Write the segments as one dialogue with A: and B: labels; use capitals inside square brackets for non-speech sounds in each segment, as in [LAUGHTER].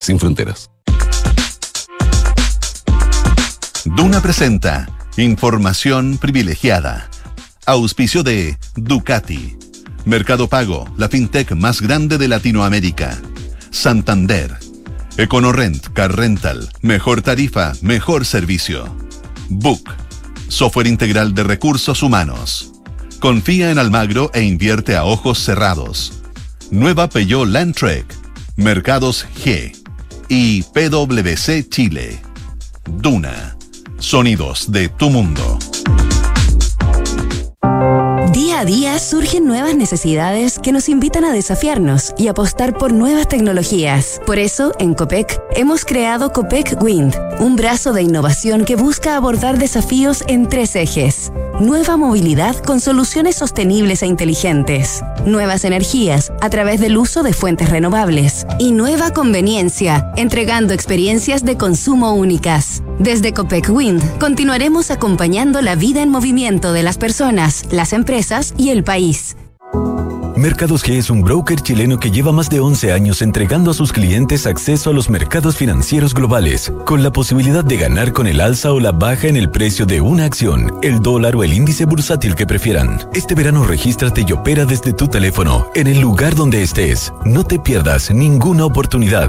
A: sin fronteras.
B: Duna presenta Información privilegiada. Auspicio de Ducati. Mercado Pago, la fintech más grande de Latinoamérica. Santander. EconoRent, Car Rental. Mejor tarifa, mejor servicio. Book. Software integral de recursos humanos. Confía en Almagro e invierte a ojos cerrados. Nueva Peugeot Landtrek. Mercados G. Y PwC Chile. Duna. Sonidos de tu mundo.
C: Día a día surgen nuevas necesidades que nos invitan a desafiarnos y apostar por nuevas tecnologías. Por eso, en COPEC, hemos creado COPEC Wind, un brazo de innovación que busca abordar desafíos en tres ejes. Nueva movilidad con soluciones sostenibles e inteligentes. Nuevas energías a través del uso de fuentes renovables. Y nueva conveniencia, entregando experiencias de consumo únicas. Desde Copec Wind continuaremos acompañando la vida en movimiento de las personas, las empresas y el país.
D: Mercados G es un broker chileno que lleva más de 11 años entregando a sus clientes acceso a los mercados financieros globales, con la posibilidad de ganar con el alza o la baja en el precio de una acción, el dólar o el índice bursátil que prefieran. Este verano regístrate y opera desde tu teléfono, en el lugar donde estés. No te pierdas ninguna oportunidad.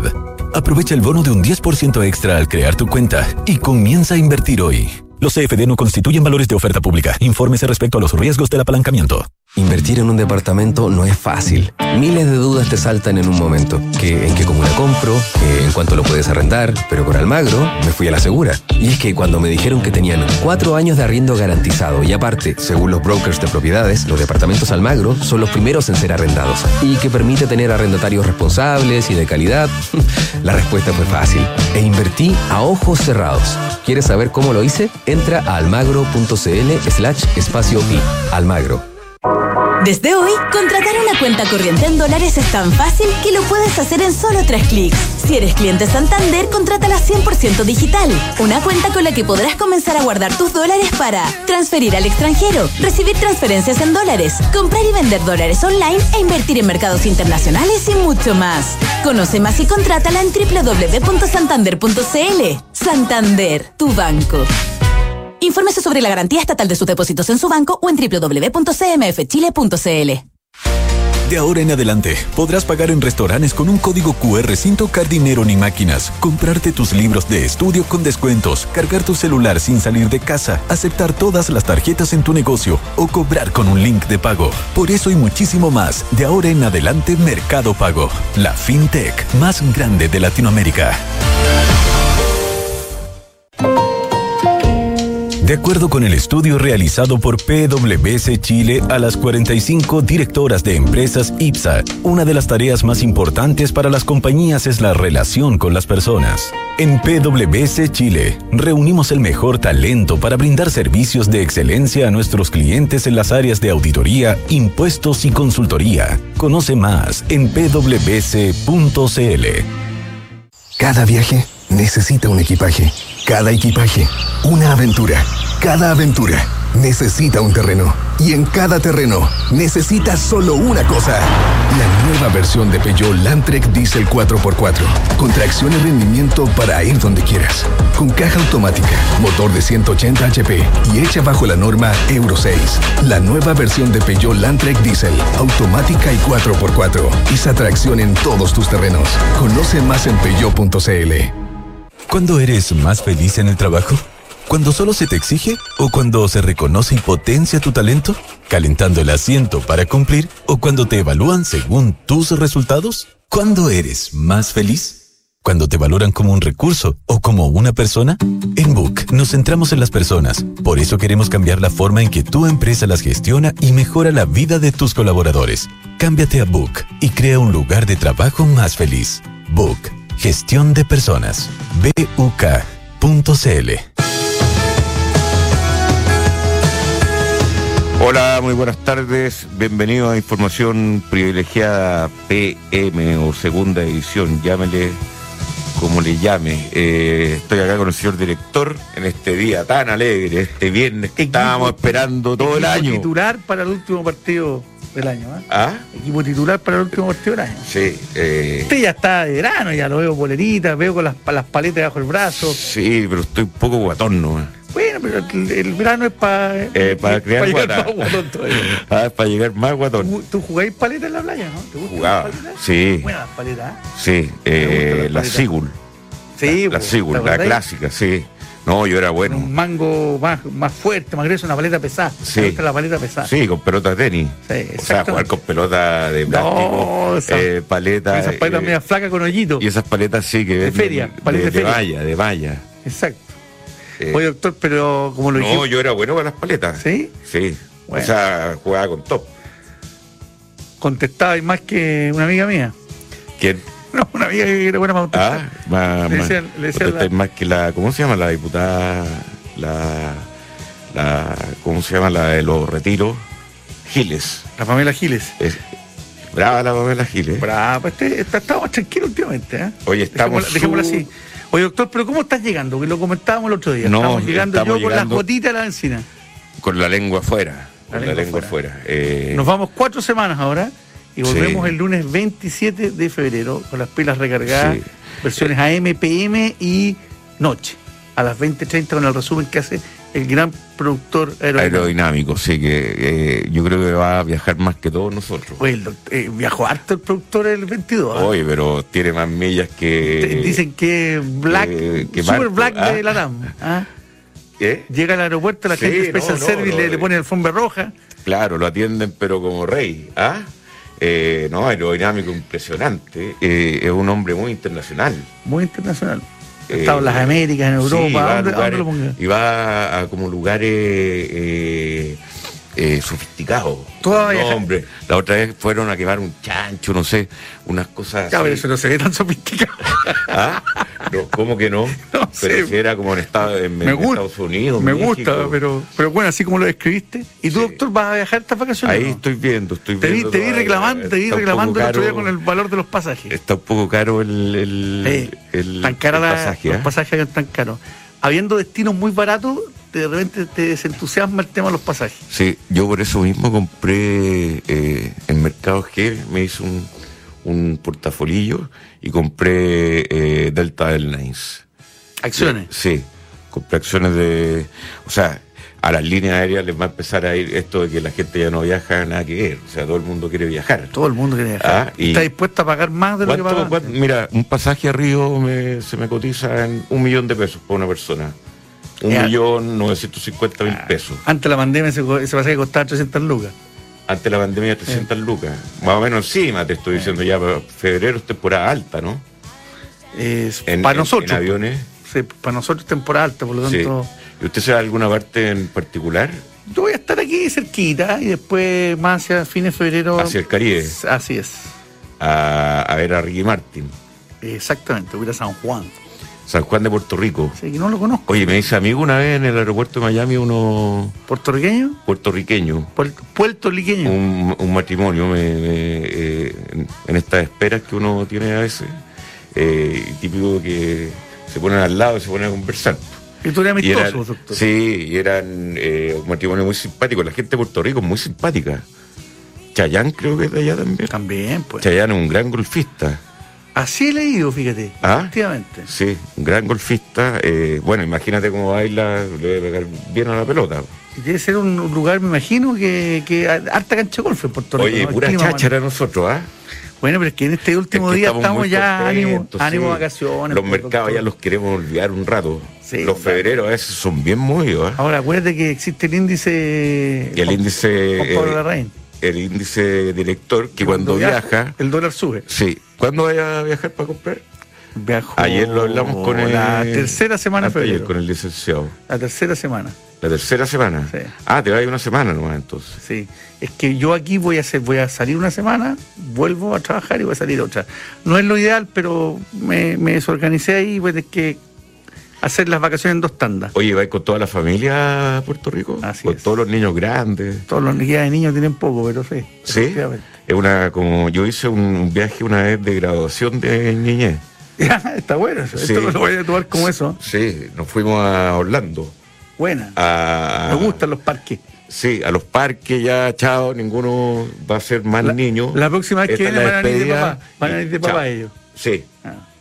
D: Aprovecha el bono de un 10% extra al crear tu cuenta y comienza a invertir hoy. Los CFD no constituyen valores de oferta pública. Infórmese respecto a los riesgos del apalancamiento.
E: Invertir en un departamento no es fácil. Miles de dudas te saltan en un momento. Que en qué comuna compro, en cuánto lo puedes arrendar, pero con Almagro me fui a la segura. Y es que cuando me dijeron que tenían cuatro años de arriendo garantizado y aparte, según los brokers de propiedades, los departamentos Almagro son los primeros en ser arrendados y que permite tener arrendatarios responsables y de calidad, [LAUGHS] la respuesta fue fácil. E invertí a ojos cerrados. ¿Quieres saber cómo lo hice? Entra a almagro.cl slash espacio. Almagro
F: desde hoy, contratar una cuenta corriente en dólares es tan fácil que lo puedes hacer en solo tres clics. Si eres cliente Santander, contrátala 100% digital. Una cuenta con la que podrás comenzar a guardar tus dólares para transferir al extranjero, recibir transferencias en dólares, comprar y vender dólares online e invertir en mercados internacionales y mucho más. Conoce más y contrátala en www.santander.cl. Santander, tu banco. Infórmese sobre la garantía estatal de sus depósitos en su banco o en www.cmfchile.cl.
D: De ahora en adelante, podrás pagar en restaurantes con un código QR sin tocar dinero ni máquinas, comprarte tus libros de estudio con descuentos, cargar tu celular sin salir de casa, aceptar todas las tarjetas en tu negocio o cobrar con un link de pago. Por eso y muchísimo más, de ahora en adelante Mercado Pago, la fintech más grande de Latinoamérica. De acuerdo con el estudio realizado por PwC Chile a las 45 directoras de empresas IPSA, una de las tareas más importantes para las compañías es la relación con las personas. En PwC Chile, reunimos el mejor talento para brindar servicios de excelencia a nuestros clientes en las áreas de auditoría, impuestos y consultoría. Conoce más en pwc.cl.
G: Cada viaje necesita un equipaje. Cada equipaje, una aventura. Cada aventura necesita un terreno. Y en cada terreno necesita solo una cosa. La nueva versión de Peugeot Landtrek Diesel 4x4. Con tracción y rendimiento para ir donde quieras. Con caja automática, motor de 180 HP y hecha bajo la norma Euro 6. La nueva versión de Peugeot Landtrek Diesel, automática y 4x4. Esa tracción en todos tus terrenos. Conoce más en peugeot.cl.
D: ¿Cuándo eres más feliz en el trabajo? ¿Cuando solo se te exige o cuando se reconoce y potencia tu talento? ¿Calentando el asiento para cumplir o cuando te evalúan según tus resultados? ¿Cuándo eres más feliz? ¿Cuando te valoran como un recurso o como una persona? En Book nos centramos en las personas. Por eso queremos cambiar la forma en que tu empresa las gestiona y mejora la vida de tus colaboradores. Cámbiate a Book y crea un lugar de trabajo más feliz. Book. Gestión de personas. BUK.cl
H: Hola, muy buenas tardes. Bienvenidos a Información Privilegiada PM o Segunda Edición. Llámele como le llame. Eh, estoy acá con el señor director en este día tan alegre, este viernes que estábamos esperando todo el año.
I: titular para el último partido
A: del año, ¿ah?
H: ¿Ah?
A: Equipo titular para el último partido del año.
H: Sí. eh,
A: Usted ya está de verano, ya lo veo polerita, veo con las, las paletas bajo el brazo.
H: sí, pero estoy un poco guatón, ¿no?
A: Bueno, pero el, el verano es para
H: Eh, para crear
A: llegar
H: guata.
A: más guatón todavía. [LAUGHS]
H: Ah, para llegar más guatón.
A: ¿Tú, tú jugáis paletas en la playa, no? ¿Te gustan
H: Jugaba,
A: las paletas?
H: sí.
A: Buenas paletas, ¿eh?
H: Sí, eh,
A: las
H: la. Sigul.
A: Sí,
H: La
A: po,
H: Sigul,
A: ¿te
H: la clásica, sí. No, yo era
A: Con
H: bueno.
A: Un mango más, más fuerte, más grueso, una paleta pesada.
H: Sí.
A: Me gusta la paleta pesada.
H: Sí, con pelota de tenis.
A: Sí,
H: o sea, jugar con pelota de plástico,
A: No, esa-
H: eh, paleta.
A: Esas paletas
H: eh,
A: media flacas con hoyito.
H: y esas paletas sí que venden
A: feria, paleta
H: de,
A: de feria.
H: valla, de valla.
A: Exacto.
H: Eh,
A: Oye, doctor, pero como lo
H: no,
A: dije.
H: yo era bueno para las paletas.
A: ¿Sí?
H: Sí.
A: Bueno.
H: O sea, jugaba con top.
A: Contestaba y más que una amiga mía.
H: ¿Quién? [LAUGHS]
A: No, una amiga que era buena para.
H: Ah, más,
A: Le decían- le decían la-
H: más que la, ¿cómo se llama la diputada? La, la, ¿cómo se llama la de los retiros? Giles.
A: La Pamela Giles.
H: Es- brava la Pamela Giles.
A: Bravo, este, está, está más tranquilo últimamente. ¿eh?
H: Oye, estamos su-
A: así. Oye, doctor, pero ¿cómo estás llegando? Que lo comentábamos el otro día.
H: No,
A: estamos llegando
H: estamos
A: yo con las gotitas de la encina.
H: Con la lengua afuera.
A: La
H: Con la
A: lengua afuera.
H: Eh,
A: Nos vamos cuatro semanas ahora y volvemos
H: Sí.
A: el lunes 27 de febrero con las pilas recargadas,
H: Sí.
A: versiones AM, PM y noche. A las 20.30 con el resumen que hace el gran productor aerodinámico.
H: aerodinámico, sí, que eh, yo creo que va a viajar más que todos nosotros.
A: Oye, el eh, viajó harto el productor el 22. ¿ah?
H: Oye, pero tiene más millas que.
A: Dicen que es Black,
H: que-
A: Super
H: Marco,
A: Black
H: ¿ah?
A: de la TAM. ¿ah?
H: ¿Qué?
A: Llega al aeropuerto, la
H: Sí,
A: gente Special
H: no, no,
A: Service
H: no,
A: le, le
H: eh.
A: pone alfombra roja.
H: Claro, lo atienden, pero como rey. ¿Ah? Eh, no, aerodinámico impresionante. Eh, es un hombre muy internacional.
A: Muy internacional.
H: Eh,
A: estado en las Américas, en Europa.
H: Sí, va
A: ¿a
H: a
A: dónde- a dónde
H: lugares-
A: lo ponga?
H: y va a, como lugares eh, sofisticados.
A: Toda
H: no,
A: viaja-
H: hombre. La otra vez fueron a quemar un chancho, no sé, unas cosas.
A: Ya, pero eso no se ve tan sofisticado. [LAUGHS]
H: ¿Ah? No, ¿Cómo que no? [LAUGHS]
A: No
H: pero si era como en, Estado, en,
A: me
H: en
A: gusta.
H: Estados Unidos.
A: Me
H: México.
A: gusta, pero, pero bueno, así como lo describiste. ¿Y tú,
H: Sí.
A: doctor, vas a viajar estas vacaciones?
H: Ahí
A: no?
H: estoy viendo, estoy
A: Te vi,
H: viendo.
A: te vi
H: todavía.
A: reclamando, te vi reclamando el otro día con el valor de los pasajes.
H: Está un poco caro el, el,
A: tan cara
H: el
A: la-
H: pasaje.
A: los
H: ¿eh?
A: pasajes acá tan caros. Habiendo destinos muy baratos, de repente te desentusiasma el tema de los pasajes.
H: Sí, yo por eso mismo compré eh, en Mercado G, me hice un, un portafolillo y compré eh, Delta Airlines.
A: Acciones.
H: Sí, compré acciones de. O sea, a las líneas aéreas les va a empezar a ir esto de que la gente ya no viaja, nada que ver. O sea, todo el mundo quiere viajar.
A: Todo el mundo quiere viajar.
H: Ah, y-
A: Está dispuesto a pagar más de lo que
H: ¿Cuánto-
A: paga.
H: mira, un pasaje a Río me- se me cotiza en un millón de pesos por una persona. Un
A: Ya.
H: millón novecientos cincuenta mil pesos.
A: Antes de la pandemia ese, ese pasaje costaba 300 lucas.
H: Antes de la pandemia 300 lucas. Más o menos encima te estoy diciendo ya, febrero es temporada alta, ¿no?
A: Es
H: En-
A: para
H: en-
A: nosotros.
H: En aviones.
A: Sí, para nosotros temporada alta, por lo
H: Sí.
A: tanto.
H: ¿Y usted sabe alguna parte en particular?
A: Yo voy a estar aquí cerquita y después más hacia fines de febrero.
H: Hacia el Caribe.
A: Así es.
H: A, a ver a Ricky Martin.
A: Exactamente, voy a ir a San Juan.
H: San Juan de Puerto Rico.
A: Sí, que no lo conozco.
H: Oye, me dice amigo una vez en el aeropuerto de Miami uno
A: ¿Puertorriqueño?
H: puertorriqueño.
A: Puer- Puertorriqueño.
H: un, un matrimonio me- me, eh, en, estas esperas que uno tiene a veces, eh, típico que se ponen al lado y se ponen a conversar.
A: Y tú eres
H: Y
A: amistoso,
H: eran-
A: doctor.
H: sí, y eran eh, un matrimonio muy simpático. La gente de Puerto Rico es muy simpática. Chayán creo que es de allá también.
A: También, pues.
H: Chayán es un gran golfista.
A: Así he leído, fíjate.
H: ¿Ah?
A: Efectivamente.
H: Sí, un gran golfista. eh, bueno, imagínate cómo baila, le debe pegar bien a la pelota.
A: Y debe ser un lugar, me imagino, que, que harta cancha de golf en Puerto Rico.
H: Oye, pura
A: clima,
H: cháchara nosotros, ¿ah?
A: Bueno, pero es que en este último
H: Es que
A: día estamos, ya ánimo, ánimo
H: sí.
A: vacaciones.
H: Los mercados
A: doctor.
H: ya los queremos olvidar un rato.
A: Sí,
H: los
A: claro.
H: febreros a veces son bien movidos. ¿eh?
A: Ahora, acuérdate que existe el índice.
H: Y el índice,
A: Juan Pablo
H: eh,
A: Larraín.
H: El índice director, que cuando viaja,
A: El dólar sube.
H: sí. ¿Cuándo vaya a viajar para comprar?
A: Viajo.
H: Ayer lo hablamos con el.
A: La tercera semana de febrero.
H: con el licenciado.
A: La tercera semana.
H: La tercera semana.
A: Sí.
H: Ah, te va a ir una semana nomás entonces.
A: Sí. Es que yo aquí voy a hacer, voy a salir una semana, vuelvo a trabajar y voy a salir otra. No es lo ideal, pero me, me desorganicé ahí a tener que hacer las vacaciones en dos tandas.
H: Oye, ¿vais con toda la familia a Puerto Rico?
A: Así
H: con
A: es.
H: todos los niños grandes.
A: Todos los días de niños tienen poco, pero sí.
H: ¿Sí? Es una, como yo hice un, viaje una vez de graduación de niñez. [LAUGHS]
A: Ya, está bueno eso.
H: Sí.
A: Esto lo voy a tomar como eso.
H: Sí, nos fuimos a Orlando.
A: Buena.
H: a-
A: Me gustan los parques.
H: Sí, a los parques ya, chao, ninguno va a ser más
A: La-
H: niño.
A: la próxima vez que
H: Esta
A: viene van a ir de papá, van a ir de papá
H: chao.
A: ellos.
H: Sí.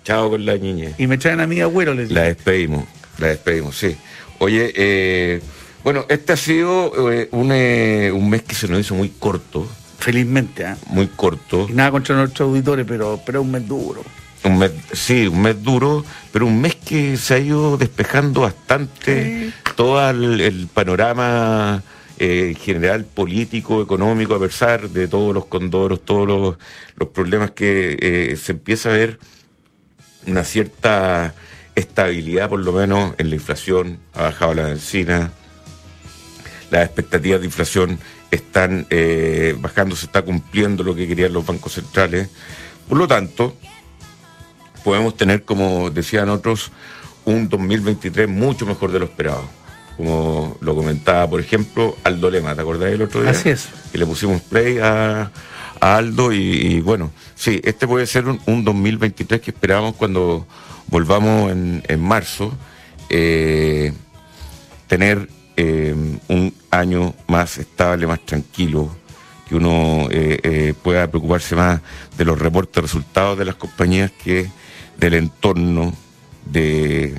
H: Chao con la niñez.
A: Y me traen a mi abuelo, les digo.
H: La despedimos, la despedimos, sí. Oye, eh, bueno, este ha sido eh, un, eh, un mes que se nos hizo muy corto,
A: Felizmente, ¿ah?
H: muy corto.
A: Y nada contra nuestros auditores, pero, pero es un mes duro.
H: Un mes, sí, un mes duro, pero un mes que se ha ido despejando bastante todo el, el panorama eh, general político, económico, a pesar de todos los condoros, todos los, los problemas que eh, se empieza a ver una cierta estabilidad, por lo menos, en la inflación, ha bajado la benzina, las expectativas de inflación están eh, bajando, se está cumpliendo lo que querían los bancos centrales. Por lo tanto, podemos tener, como decían otros, un 2023 mucho mejor de lo esperado. Como lo comentaba, por ejemplo, Aldo Lema, ¿te acordás del otro día?
A: Así es.
H: Que le pusimos play a, Aldo y, bueno, sí, este puede ser un, un 2023 que esperamos cuando volvamos en, en marzo, eh, tener eh, un año más estable, más tranquilo, que uno eh, pueda preocuparse más de los reportes resultados de las compañías que del entorno de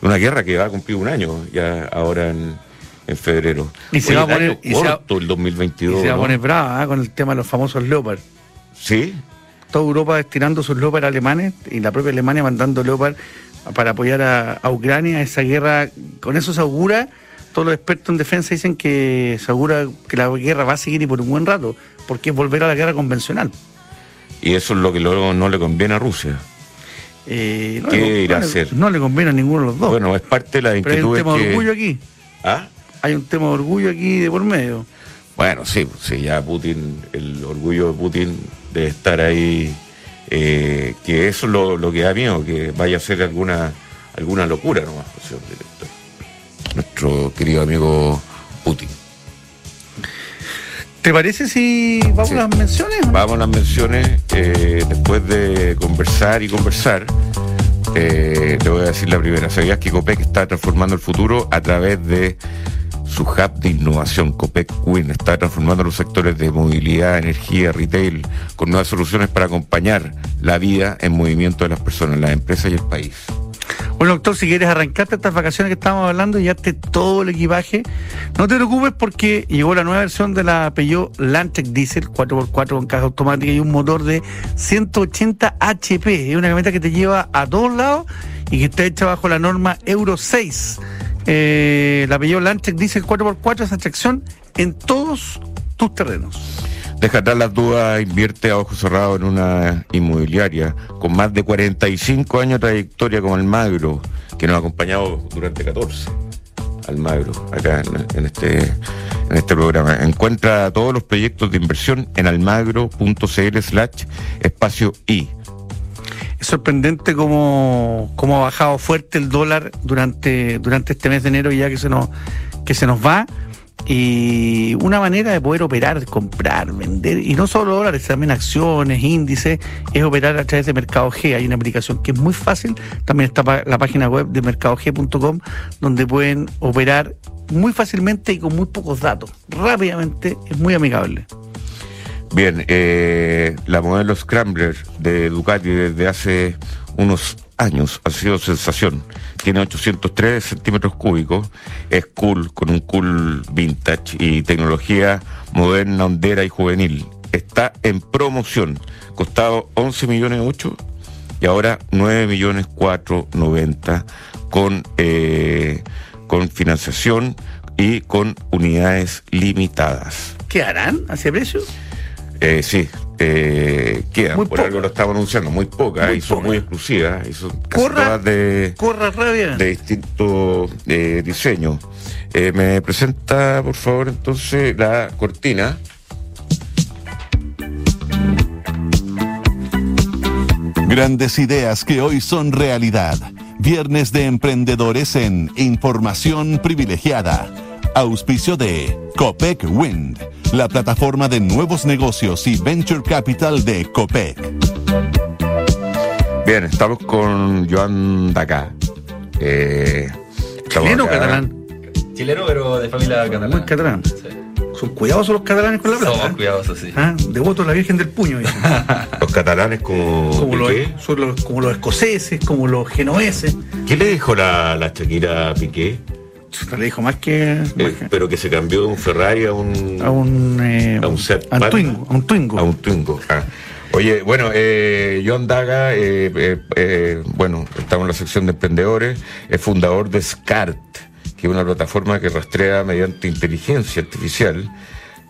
H: una guerra que va a cumplir un año ya ahora en, en febrero.
A: Y se
H: Oye,
A: va a poner- se va-
H: corto el
A: Y
H: 2022.
A: se va a
H: ¿no?
A: poner brava ¿ah? con el tema de los famosos Leopard.
H: Sí,
A: Toda Europa estirando sus Leopard alemanes y la propia Alemania mandando Leopard para apoyar a, a Ucrania. Esa guerra, con eso se augura, todos los expertos en defensa dicen que se augura que la guerra va a seguir y por un buen rato, porque es volver a la guerra convencional.
H: y eso es lo que luego no le conviene a Rusia.
A: Eh, no
H: ¿Qué
A: le-
H: irá
A: no
H: a
A: le-
H: hacer?
A: No le conviene a ninguno de los dos.
H: Bueno, es parte de la
A: Pero hay un
H: inquietud
A: tema de
H: que...
A: orgullo aquí.
H: ¿Ah?
A: Hay un tema de orgullo aquí de por medio.
H: Bueno, sí, sí, ya Putin, el orgullo de Putin de estar ahí, eh, que eso es lo, lo que da miedo, que vaya a ser alguna alguna locura nomás, señor director. Nuestro querido amigo Putin.
A: ¿Te parece si vamos
H: Sí.
A: a las menciones? o no?
H: Vamos a las menciones, eh, después de conversar y conversar, eh, te voy a decir la primera. ¿Sabías que Copec está transformando el futuro a través de su hub de innovación? Copec Win está transformando los sectores de movilidad, energía, retail, con nuevas soluciones para acompañar la vida en movimiento de las personas, las empresas y el país.
A: Bueno, doctor, si quieres arrancarte estas vacaciones que estábamos hablando y llevarte todo el equipaje, no te preocupes porque llegó la nueva versión de la Peugeot Landtrek Diesel 4x4 con caja automática y un motor de 180 HP. Es una camioneta que te lleva a todos lados y que está hecha bajo la norma Euro 6. Eh, la Peugeot Landtrek Diesel 4x4 es atracción en todos tus terrenos.
H: Deja atrás las dudas, invierte a ojos cerrados en una inmobiliaria con más de 45 años de trayectoria como Almagro, que nos ha acompañado durante 14. Almagro, acá en, en este, en este programa. Encuentra todos los proyectos de inversión en almagro.cl slash espacio I.
A: Sorprendente cómo, cómo ha bajado fuerte el dólar durante, durante este mes de enero ya que se nos, que se nos va. Y una manera de poder operar, comprar, vender, y no solo dólares, también acciones, índices, es operar a través de Mercado G. Hay una aplicación que es muy fácil, también está la página web de mercadog.com, donde pueden operar muy fácilmente y con muy pocos datos. Rápidamente, es muy amigable.
H: Bien, eh, la modelo Scrambler de Ducati desde hace unos años ha sido sensación. Tiene 803 centímetros cúbicos, es cool, con un cool vintage y tecnología moderna, hondera y juvenil. Está en promoción, costado 11 millones 8 y ahora 9 millones 490 con, eh, con financiación y con unidades limitadas.
A: ¿Qué harán? ¿Hacia precio?
H: Eh, sí, eh, quedan,
A: Muy
H: por
A: poca.
H: algo lo estamos anunciando, muy pocas,
A: Muy
H: y son
A: poca.
H: muy exclusivas, y son casi
A: Corra.
H: todas de,
A: Corra rabia.
H: de distinto eh, diseño. Eh, me presenta, por favor, entonces la cortina.
B: Grandes ideas que hoy son realidad. Viernes de emprendedores en Información Privilegiada. Auspicio de Copec Wind, la plataforma de nuevos negocios y venture capital de Copec.
H: Bien, estamos con Joan Dacá. Eh,
A: ¿Chileno o
H: acá.
A: catalán?
I: Chileno, pero de familia catalana.
A: Muy catalán.
I: Sí.
A: Son cuidadosos los catalanes con la plata.
I: Somos
A: ¿eh?
I: cuidadosos, sí.
A: Ah, Devotos a la Virgen del Puño. [LAUGHS]
H: Los catalanes como...
A: como, los, los- como los escoceses, como los genoeses.
H: ¿Qué le dijo la, la Shakira a Piqué?
A: Le dijo más que. más
H: Eh,
A: que-
H: pero que se cambió de un Ferrari a un...
A: a un. eh,
H: a un Seat
A: a un. Twingo. A un Twingo.
H: A un Twingo. ah. Oye, bueno, eh, John Daga, eh, bueno, estamos en la sección de emprendedores, es fundador de SCART, que es una plataforma que rastrea mediante inteligencia artificial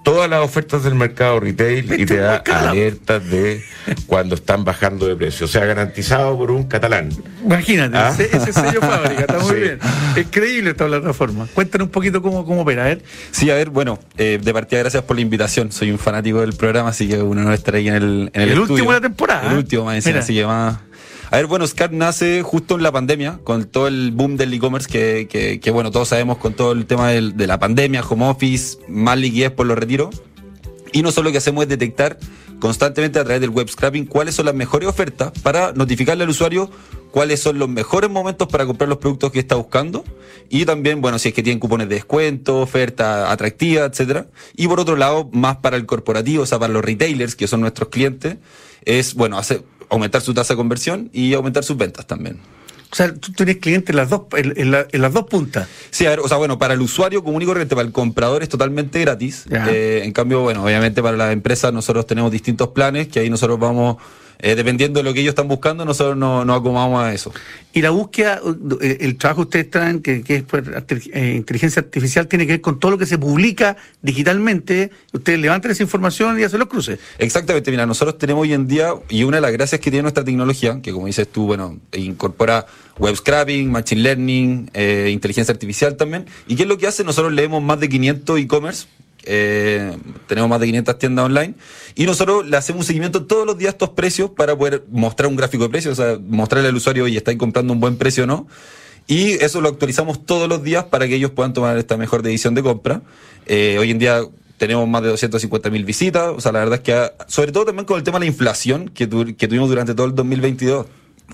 H: todas las ofertas del mercado retail y te da alertas de cuando están bajando de precio. O sea, garantizado por un catalán.
A: Imagínate,
H: Ah.
A: ese, ese sello fábrica, está muy [LAUGHS]
H: Sí.
A: bien. Es creíble esta plataforma. Cuéntanos un poquito cómo, cómo opera, a ver.
I: Sí, a ver, bueno, eh, de partida gracias por la invitación. Soy un fanático del programa, así que un honor estar ahí en el, en el,
A: El
I: estudio.
A: último de la temporada,
I: El
A: ¿eh?
I: último, más encima, así que más... A ver, bueno, Scar nace justo en la pandemia, con todo el boom del e-commerce que, que, bueno, todos sabemos con todo el tema de la pandemia, home office, más liquidez por los retiros. Y nosotros lo que hacemos es detectar constantemente a través del web scrapping cuáles son las mejores ofertas para notificarle al usuario cuáles son los mejores momentos para comprar los productos que está buscando y también, bueno, si es que tienen cupones de descuento, oferta atractiva, etcétera. Y por otro lado, más para el corporativo, o sea, para los retailers, que son nuestros clientes, es, bueno, hacer, aumentar su tasa de conversión y aumentar sus ventas también.
A: O sea, tú tienes clientes en las dos, en, en la- en las dos puntas.
I: Sí, a ver, o sea, bueno, para el usuario común y corriente, para el comprador es totalmente gratis. Eh, en cambio, bueno, obviamente para las empresas nosotros tenemos distintos planes que ahí nosotros vamos, eh, dependiendo de lo que ellos están buscando, nosotros nos no acomodamos a eso.
A: Y la búsqueda, eh, el trabajo que ustedes traen, que, que es pues, eh, inteligencia artificial, tiene que ver con todo lo que se publica digitalmente. Ustedes levantan esa información y hacen los cruces.
I: Exactamente, mira, nosotros tenemos hoy en día, y una de las gracias que tiene nuestra tecnología, que como dices tú, bueno, incorpora web scrapping, machine learning, eh, inteligencia artificial también. ¿Y qué es lo que hace? Nosotros leemos más de 500 e-commerce, eh, tenemos más de 500 tiendas online, y nosotros le hacemos un seguimiento todos los días a estos precios para poder mostrar un gráfico de precios, o sea, mostrarle al usuario, oye, ¿estáis comprando un buen precio o no? Y eso lo actualizamos todos los días para que ellos puedan tomar esta mejor decisión de compra. Eh, hoy en día tenemos más de 250 mil visitas, o sea, la verdad es que, sobre todo también con el tema de la inflación que, tu- que tuvimos durante todo el 2022.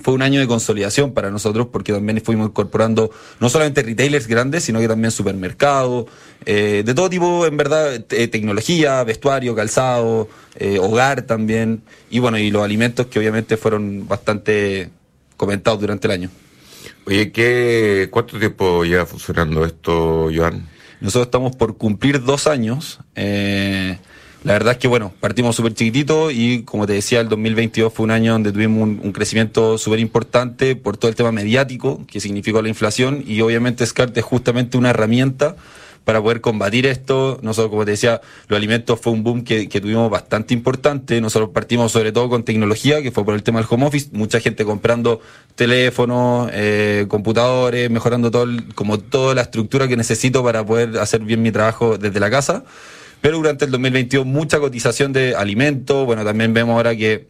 I: Fue un año de consolidación para nosotros porque también fuimos incorporando no solamente retailers grandes, sino que también supermercados, eh, de todo tipo, en verdad, te- tecnología, vestuario, calzado, eh, hogar también, y bueno, y los alimentos que obviamente fueron bastante comentados durante el año.
H: Oye, ¿qué, ¿cuánto tiempo lleva funcionando esto, Joan?
I: Nosotros estamos por cumplir dos años. eh, la verdad es que, bueno, partimos súper chiquitito y, como te decía, el 2022 fue un año donde tuvimos un, crecimiento súper importante por todo el tema mediático que significó la inflación y, obviamente, SCART es justamente una herramienta para poder combatir esto. Nosotros, como te decía, los alimentos fue un boom que, que tuvimos bastante importante. Nosotros partimos sobre todo con tecnología, que fue por el tema del home office. Mucha gente comprando teléfonos, eh, computadores, mejorando todo el- como toda la estructura que necesito para poder hacer bien mi trabajo desde la casa. Pero durante el 2022 mucha cotización de alimentos. Bueno, también vemos ahora que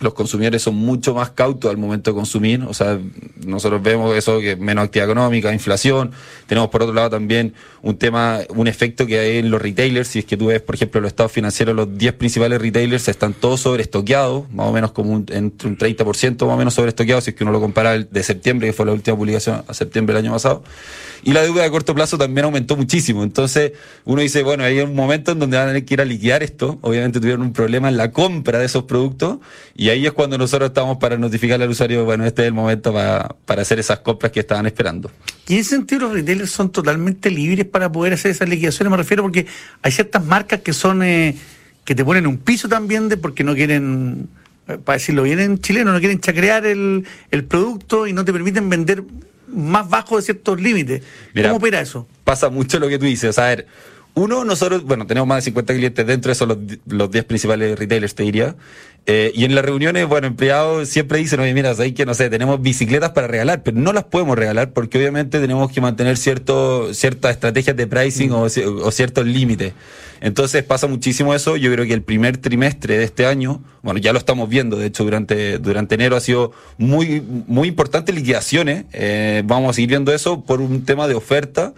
I: los consumidores son mucho más cautos al momento de consumir, o sea, nosotros vemos eso que menos actividad económica, inflación, tenemos por otro lado también un tema, un efecto que hay en los retailers, si es que tú ves, por ejemplo, los estados financieros, los 10 principales retailers están todos sobreestoqueados, más o menos como un, entre un 30% más o menos sobreestoqueados, si es que uno lo compara el de septiembre, que fue la última publicación a septiembre del año pasado, y la deuda de corto plazo también aumentó muchísimo, entonces uno dice, bueno, hay un momento en donde van a tener que ir a liquidar esto, obviamente tuvieron un problema en la compra de esos productos, y ahí es cuando nosotros estamos para notificarle al usuario, bueno, este es el momento para, para hacer esas compras que estaban esperando.
A: Y en ese sentido los retailers son totalmente libres para poder hacer esas liquidaciones, me refiero porque hay ciertas marcas que son eh, que te ponen un piso también de porque no quieren, eh, para decirlo bien en chileno, no quieren chacrear el, el producto y no te permiten vender más bajo de ciertos límites.
I: Mira,
A: ¿Cómo opera eso?
I: Pasa mucho lo que tú dices. A ver, uno, nosotros, bueno, tenemos más de 50 clientes dentro, esos son los, los 10 principales retailers, te diría. Eh, y en las reuniones, bueno, empleados siempre dicen, oye, mira, hay que, no sé, tenemos bicicletas para regalar, pero no las podemos regalar porque obviamente tenemos que mantener cierto, ciertas estrategias de pricing o, ci- o ciertos límites. Entonces pasa muchísimo eso. Yo creo que el primer trimestre de este año, bueno, ya lo estamos viendo, de hecho, durante, durante enero ha sido muy, muy importante liquidaciones. Eh, vamos a seguir viendo eso por un tema de oferta.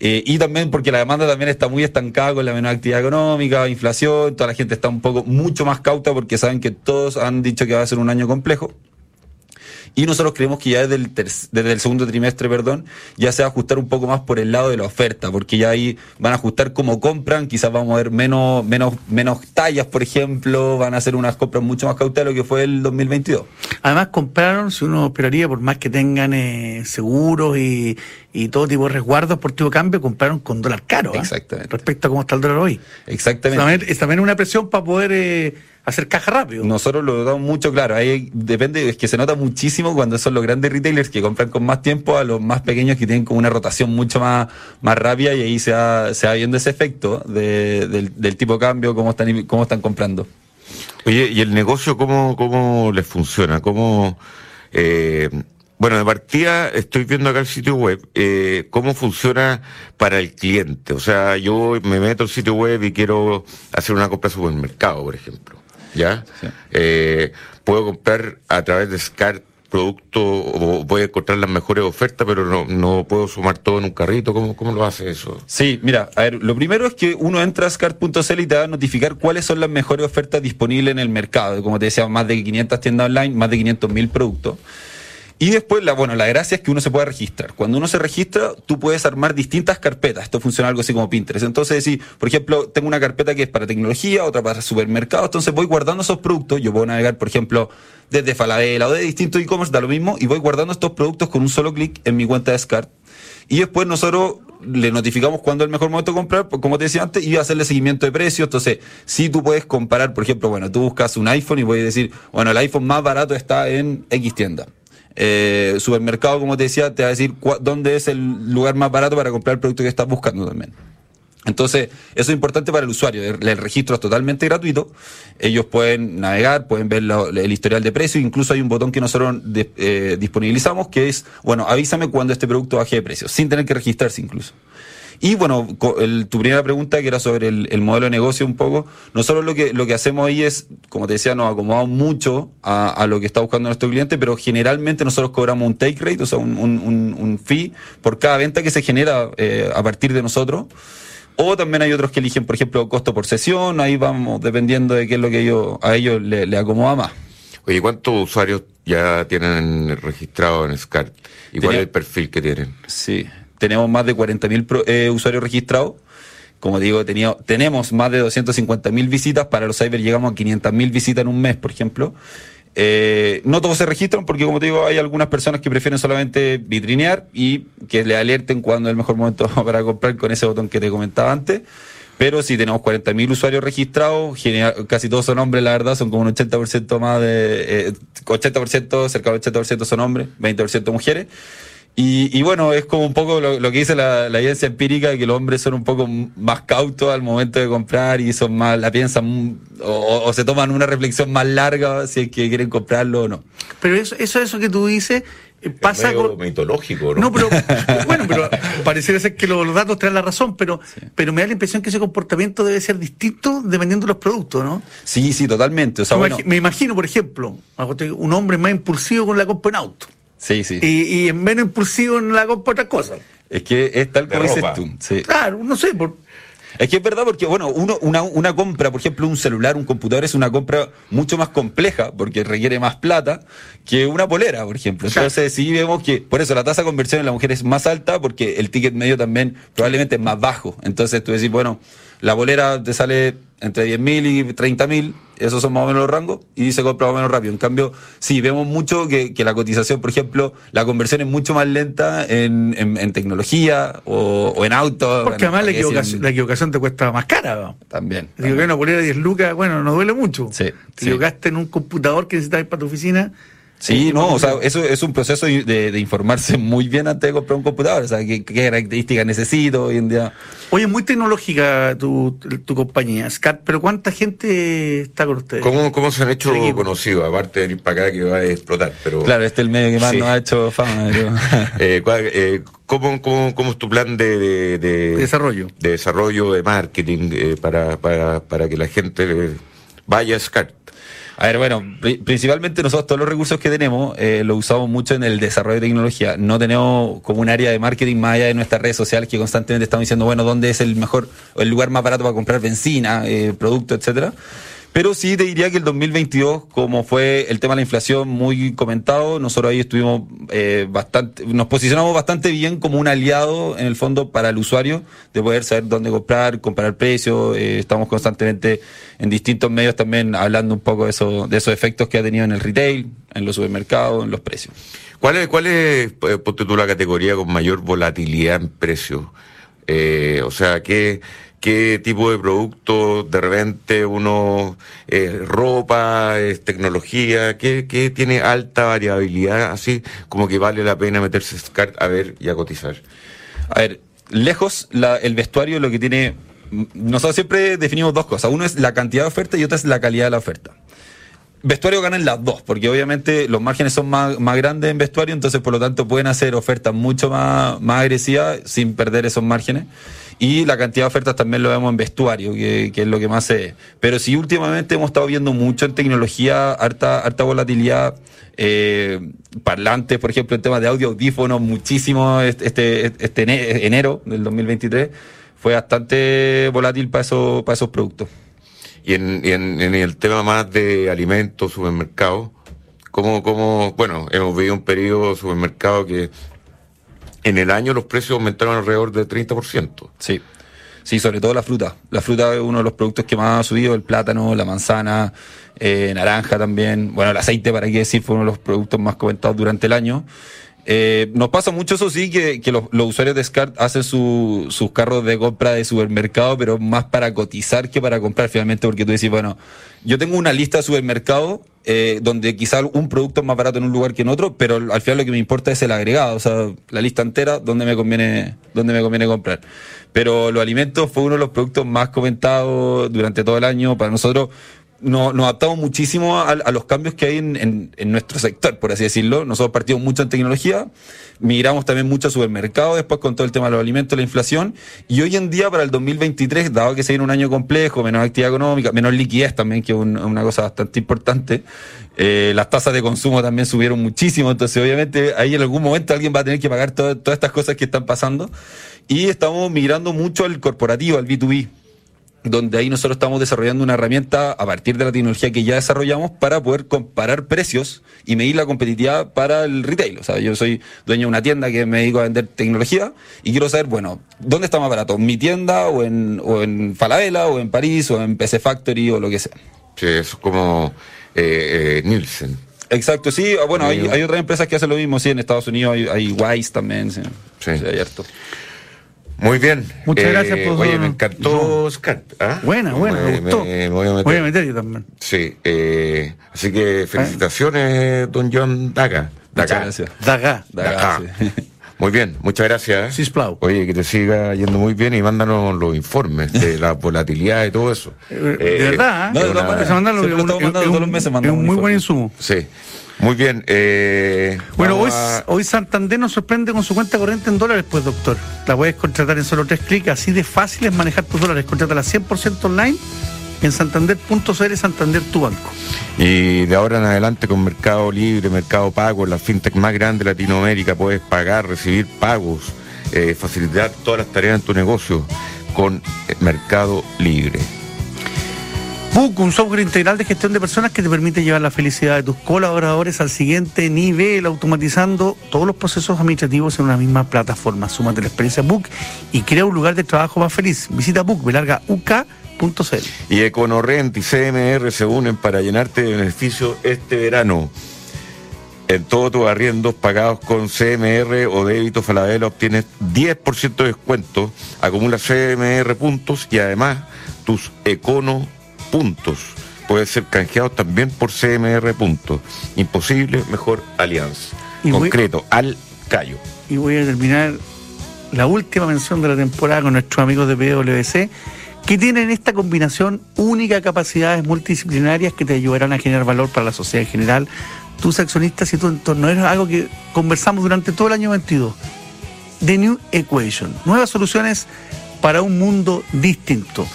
I: Eh, y también porque la demanda también está muy estancada con la menor actividad económica, inflación, toda la gente está un poco mucho más cauta porque saben que todos han dicho que va a ser un año complejo. Y nosotros creemos que ya desde el, desde el segundo trimestre, perdón, ya se va a ajustar un poco más por el lado de la oferta, porque ya ahí van a ajustar cómo compran, quizás vamos a ver menos, menos, menos tallas, por ejemplo, van a hacer unas compras mucho más cauteladas de lo que fue el 2022.
A: Además compraron, si uno esperaría, por más que tengan eh, seguros y, y todo tipo de resguardos por tipo de cambio, compraron con dólar caro. ¿eh?
I: Exactamente.
A: Respecto a cómo está el dólar hoy.
I: Exactamente.
A: También, es también una presión para poder eh, hacer caja rápido.
I: Nosotros lo damos mucho claro. Ahí depende, es que se nota muchísimo cuando son los grandes retailers que compran con más tiempo a los más pequeños que tienen como una rotación mucho más, más rápida y ahí se va, se va viendo ese efecto de, del, del tipo de cambio, cómo están, cómo están comprando.
H: Oye, ¿y el negocio cómo, cómo les funciona? ¿Cómo, eh, bueno, de partida estoy viendo acá el sitio web, eh, cómo funciona para el cliente. O sea, yo me meto al sitio web y quiero hacer una compra de supermercado, por ejemplo. ¿Ya?
I: Sí.
H: Eh, puedo comprar a través de SCART producto o voy a encontrar las mejores ofertas, pero no, no puedo sumar todo en un carrito. ¿Cómo, cómo lo hace eso?
I: Sí, mira, a ver, lo primero es que uno entra a SCART.cl y te va a notificar cuáles son las mejores ofertas disponibles en el mercado. Como te decía, más de 500 tiendas online, más de 500 mil productos. Y después, la, bueno, la gracia es que uno se puede registrar. Cuando uno se registra, tú puedes armar distintas carpetas. Esto funciona algo así como Pinterest. Entonces, si, por ejemplo, tengo una carpeta que es para tecnología, otra para supermercados, entonces voy guardando esos productos. Yo puedo navegar, por ejemplo, desde Falabella o de distintos e-commerce, da lo mismo, y voy guardando estos productos con un solo clic en mi cuenta de SCART. Y después nosotros le notificamos cuándo es el mejor momento de comprar, pues, como te decía antes, y hacerle seguimiento de precios. Entonces, si tú puedes comparar, por ejemplo, bueno, tú buscas un iPhone y puedes decir, bueno, el iPhone más barato está en X tienda. Eh, supermercado, como te decía, te va a decir dónde es el lugar más barato para comprar el producto que estás buscando también. Entonces, eso es importante para el usuario. El, registro es totalmente gratuito. Ellos pueden navegar, pueden ver el historial de precio. Incluso hay un botón que nosotros eh, disponibilizamos que es, bueno, avísame cuando este producto baje de precio, sin tener que registrarse incluso. Y bueno, el, tu primera pregunta, que era sobre el, el, modelo de negocio un poco, nosotros lo que, lo que hacemos ahí es, como te decía, nos acomodamos mucho a, a lo que está buscando nuestro cliente, pero generalmente nosotros cobramos un take rate, o sea, un, un, un fee por cada venta que se genera eh, a partir de nosotros. O también hay otros que eligen, por ejemplo, costo por sesión, ahí vamos dependiendo de qué es lo que ellos, a ellos le, le acomoda más.
H: Oye, ¿cuántos usuarios ya tienen registrado en SCART? ¿Y cuál es el perfil que tienen?
I: Sí, tenemos más de 40.000 eh, usuarios registrados. Como digo, tenía, tenemos más de 250.000 visitas. Para los cyber llegamos a 500.000 visitas en un mes, por ejemplo. Eh, no todos se registran porque, como te digo, hay algunas personas que prefieren solamente vitrinear y que le alerten cuando es el mejor momento [LAUGHS] para comprar con ese botón que te comentaba antes. Pero si tenemos 40.000 usuarios registrados, casi todos son hombres, la verdad, son como un 80% más de... Eh, 80%, cerca del 80% son hombres, 20% mujeres. Y, y, bueno, es como un poco lo, lo que dice la, la, evidencia empírica, que los hombres son un poco más cautos al momento de comprar y son más, la piensan o, o se toman una reflexión más larga si es que quieren comprarlo o no.
A: Pero eso, eso, eso que tú dices pasa
H: es con... mitológico, ¿no?
A: No, pero [LAUGHS] bueno, pero pareciera ser que los, datos traen la razón, pero sí. pero me da la impresión que ese comportamiento debe ser distinto dependiendo de los productos, ¿no?
I: Sí, sí, totalmente. O sea,
A: me,
I: bueno,
A: me imagino, por ejemplo, un hombre más impulsivo con la compra en auto.
I: Sí, sí.
A: Y, y menos impulsivo en la compra otras cosas.
I: Es que es tal como dices tú.
A: Sí. Claro, no sé, por,
I: es que es verdad porque, bueno, uno, una, una compra, por ejemplo, un celular, un computador es una compra mucho más compleja porque requiere más plata que una polera, por ejemplo. Entonces, sí vemos que, por eso la tasa de conversión en la mujer es más alta porque el ticket medio también probablemente es más bajo. Entonces, tú decís, bueno, la bolera te sale entre 10.000 y 30.000, esos son más o menos los rangos, y se compra más o menos rápido. En cambio, sí, vemos mucho que, que la cotización, por ejemplo, la conversión es mucho más lenta en, en, en tecnología o, o, en auto.
A: Porque además la equivocación, la equivocación, te cuesta más cara. ¿no?
I: También.
A: Si una bolera de 10 lucas, bueno, no duele mucho.
I: Sí,
A: si
I: sí.
A: equivocaste en un computador que necesitas ir para tu oficina,
I: Sí, no, o sea, eso es un proceso de, de, informarse muy bien antes de comprar un computador, o sea, qué, qué características necesito hoy en día.
A: Oye, muy tecnológica tu, tu compañía, SCAT, pero ¿cuánta gente está con ustedes?
H: ¿Cómo, cómo se han hecho conocidos? Aparte de venir para acá que va a explotar, pero...
I: Claro, este es el medio que más sí. nos ha hecho fama. Pero... [LAUGHS]
H: eh, eh, ¿cómo, cómo, ¿Cómo es tu plan de, de, de
A: desarrollo?
H: De desarrollo, de marketing, eh, para, para, para que la gente vaya a SCAT?
I: A ver, bueno, principalmente nosotros todos los recursos que tenemos eh, los usamos mucho en el desarrollo de tecnología. No tenemos como un área de marketing más allá de nuestras redes sociales que constantemente estamos diciendo, bueno, dónde es el mejor, el lugar más barato para comprar benzina, eh, productos, etcétera. Pero sí te diría que el 2022, como fue el tema de la inflación muy comentado, nosotros ahí estuvimos eh, bastante, nos posicionamos bastante bien como un aliado en el fondo para el usuario, de poder saber dónde comprar, comparar precios, eh, estamos constantemente en distintos medios también hablando un poco de, eso, de esos efectos que ha tenido en el retail, en los supermercados, en los precios.
H: ¿Cuál es, cuál es eh, ponte tú, la categoría con mayor volatilidad en precios? O sea, ¿qué, ¿qué tipo de productos de repente uno, eh, ropa, es tecnología, ¿qué, ¿qué tiene alta variabilidad? Así como que vale la pena meterse a ver y a cotizar.
I: A ver, lejos la, el vestuario lo que tiene, nosotros siempre definimos dos cosas. Uno es la cantidad de oferta y otra es la calidad de la oferta. Vestuario ganan las dos, porque obviamente los márgenes son más, más grandes en vestuario, entonces por lo tanto pueden hacer ofertas mucho más, más agresivas sin perder esos márgenes. Y la cantidad de ofertas también lo vemos en vestuario, que, es lo que más se ve. Pero sí, últimamente hemos estado viendo mucho en tecnología, harta, harta volatilidad, eh, parlantes, por ejemplo, en temas de audio, audífonos, muchísimo este, este enero del 2023 fue bastante volátil para, eso, para esos productos.
H: Y en, en, el tema más de alimentos, supermercados, ¿cómo, cómo, bueno, hemos vivido un periodo supermercado que en el año los precios aumentaron alrededor del 30%.
I: Sí. Sí, sobre todo la fruta. La fruta es uno de los productos que más ha subido, el plátano, la manzana, eh, naranja también. Bueno, el aceite, para qué decir, fue uno de los productos más comentados durante el año. Eh, nos pasa mucho eso sí, que, que los, los, usuarios de SCART hacen su, sus carros de compra de supermercado, pero más para cotizar que para comprar finalmente, porque tú decís, bueno, yo tengo una lista de supermercado eh, donde quizá un producto es más barato en un lugar que en otro, pero al final lo que me importa es el agregado, o sea, la lista entera, donde me conviene, donde me conviene comprar. Pero los alimentos fue uno de los productos más comentados durante todo el año. Para nosotros, nos, nos adaptamos muchísimo a, los cambios que hay en, nuestro sector, por así decirlo. Nosotros partimos mucho en tecnología, migramos también mucho a supermercado, después con todo el tema de los alimentos, la inflación, y hoy en día para el 2023, dado que se viene un año complejo, menos actividad económica, menos liquidez también, que es un, una cosa bastante importante, eh, las tasas de consumo también subieron muchísimo, entonces obviamente ahí en algún momento alguien va a tener que pagar todas estas cosas que están pasando, y estamos migrando mucho al corporativo, al B2B donde ahí nosotros estamos desarrollando una herramienta a partir de la tecnología que ya desarrollamos para poder comparar precios y medir la competitividad para el retail. O sea, yo soy dueño de una tienda que me dedico a vender tecnología y quiero saber, bueno, ¿dónde está más barato? ¿Mi tienda o en, o en Falabella o en París o en PC Factory o lo que sea?
H: Sí, eso es como eh, eh, Nielsen.
I: Exacto, sí, bueno, hay, hay, otras empresas que hacen lo mismo, sí, en Estados Unidos hay, hay Wise también, sí,
H: sí.
I: sí hay harto.
H: Muy bien.
A: Muchas eh, gracias por
H: Oye, me encantó Scat.
A: ¿ah? Buena, buena, me, me gustó. Me, voy, a meter. voy a meter yo también.
H: Sí, eh, así que felicitaciones, don John Daga.
I: Daga. Gracias.
A: Daga.
H: Daga. Daga. Sí. [LAUGHS] Muy bien, muchas gracias.
A: Sí, Splau.
H: Oye, que te siga yendo muy bien y mándanos los informes de la [LAUGHS] volatilidad y todo eso.
A: Eh, de verdad,
I: no, de una, se mandan los,
A: un,
I: todos los meses.
A: Es un muy buen insumo.
H: Sí. Muy bien. Eh,
A: bueno, hoy, a... hoy Santander nos sorprende con su cuenta corriente en dólares, pues, doctor. La puedes contratar en solo tres clics. Así de fácil es manejar tus dólares. Contrátala 100% online en santander.cl Santander tu banco.
H: Y de ahora en adelante con Mercado Libre, Mercado Pago, la fintech más grande de Latinoamérica, puedes pagar, recibir pagos, eh, facilitar todas las tareas en tu negocio con Mercado Libre.
A: Book, un software integral de gestión de personas que te permite llevar la felicidad de tus colaboradores al siguiente nivel, automatizando todos los procesos administrativos en una misma plataforma. Súmate la experiencia Book y crea un lugar de trabajo más feliz. Visita Book, belarga UK.
H: Y Econorrent y CMR se unen para llenarte de beneficios este verano. En todos tus arriendos pagados con CMR o débito Falabella obtienes 10% de descuento, acumulas CMR puntos y además tus Econo puntos pueden ser canjeados también por CMR puntos. Imposible, mejor alianza. Y Concreto, voy, al callo.
A: Y voy a terminar la última mención de la temporada con nuestros amigos de PwC que tienen esta combinación única de capacidades multidisciplinarias que te ayudarán a generar valor para la sociedad en general, tus accionistas y tu entorno. Es algo que conversamos durante todo el año 22. The New Equation, nuevas soluciones para un mundo distinto.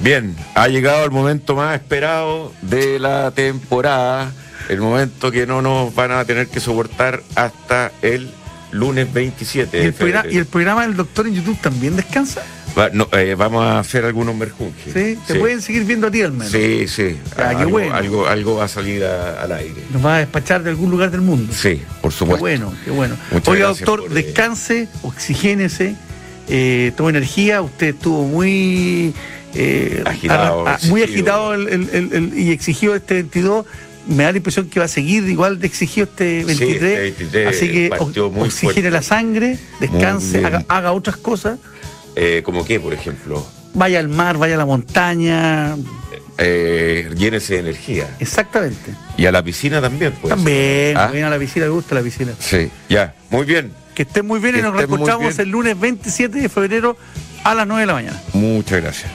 H: Bien, ha llegado el momento más esperado de la temporada, el momento que no nos van a tener que soportar hasta el lunes 27.
A: ¿Y el, programa, ¿y el programa del doctor en YouTube también descansa?
H: Va- no, eh, vamos a hacer algunos merjunjes.
A: ¿Sí? Te pueden seguir viendo a ti al menos.
H: Sí, sí.
A: Ah, qué
H: algo,
A: bueno.
H: algo, algo va a salir a- al aire.
A: Nos va a despachar de algún lugar del mundo.
H: Sí, por
A: Qué
H: supuesto.
A: bueno, qué bueno.
H: Muchas
A: Oiga, doctor,
H: por, eh,
A: descanse, oxigénese, eh, tome energía. Usted estuvo muy eh,
H: Agitado,
A: muy agitado el- el- el- el- y exigido este 22. Me da la impresión que va a seguir igual de exigido este 23.
H: este 23
A: Así que oxigene la sangre, descanse,
H: bien.
A: haga, haga otras cosas.
H: Eh, ¿Como qué, por ejemplo?
A: Vaya al mar, vaya a la montaña.
H: Eh, llénese de energía.
A: Exactamente.
H: Y a la piscina también, pues.
A: También,
H: ¿Ah?
A: vayan a la piscina, me gusta la piscina.
H: Sí, ya. Muy bien.
A: Que estén muy bien
H: Que
A: y nos reencontramos
H: bien.
A: el lunes 27 de febrero a las 9 de la mañana.
H: Muchas gracias.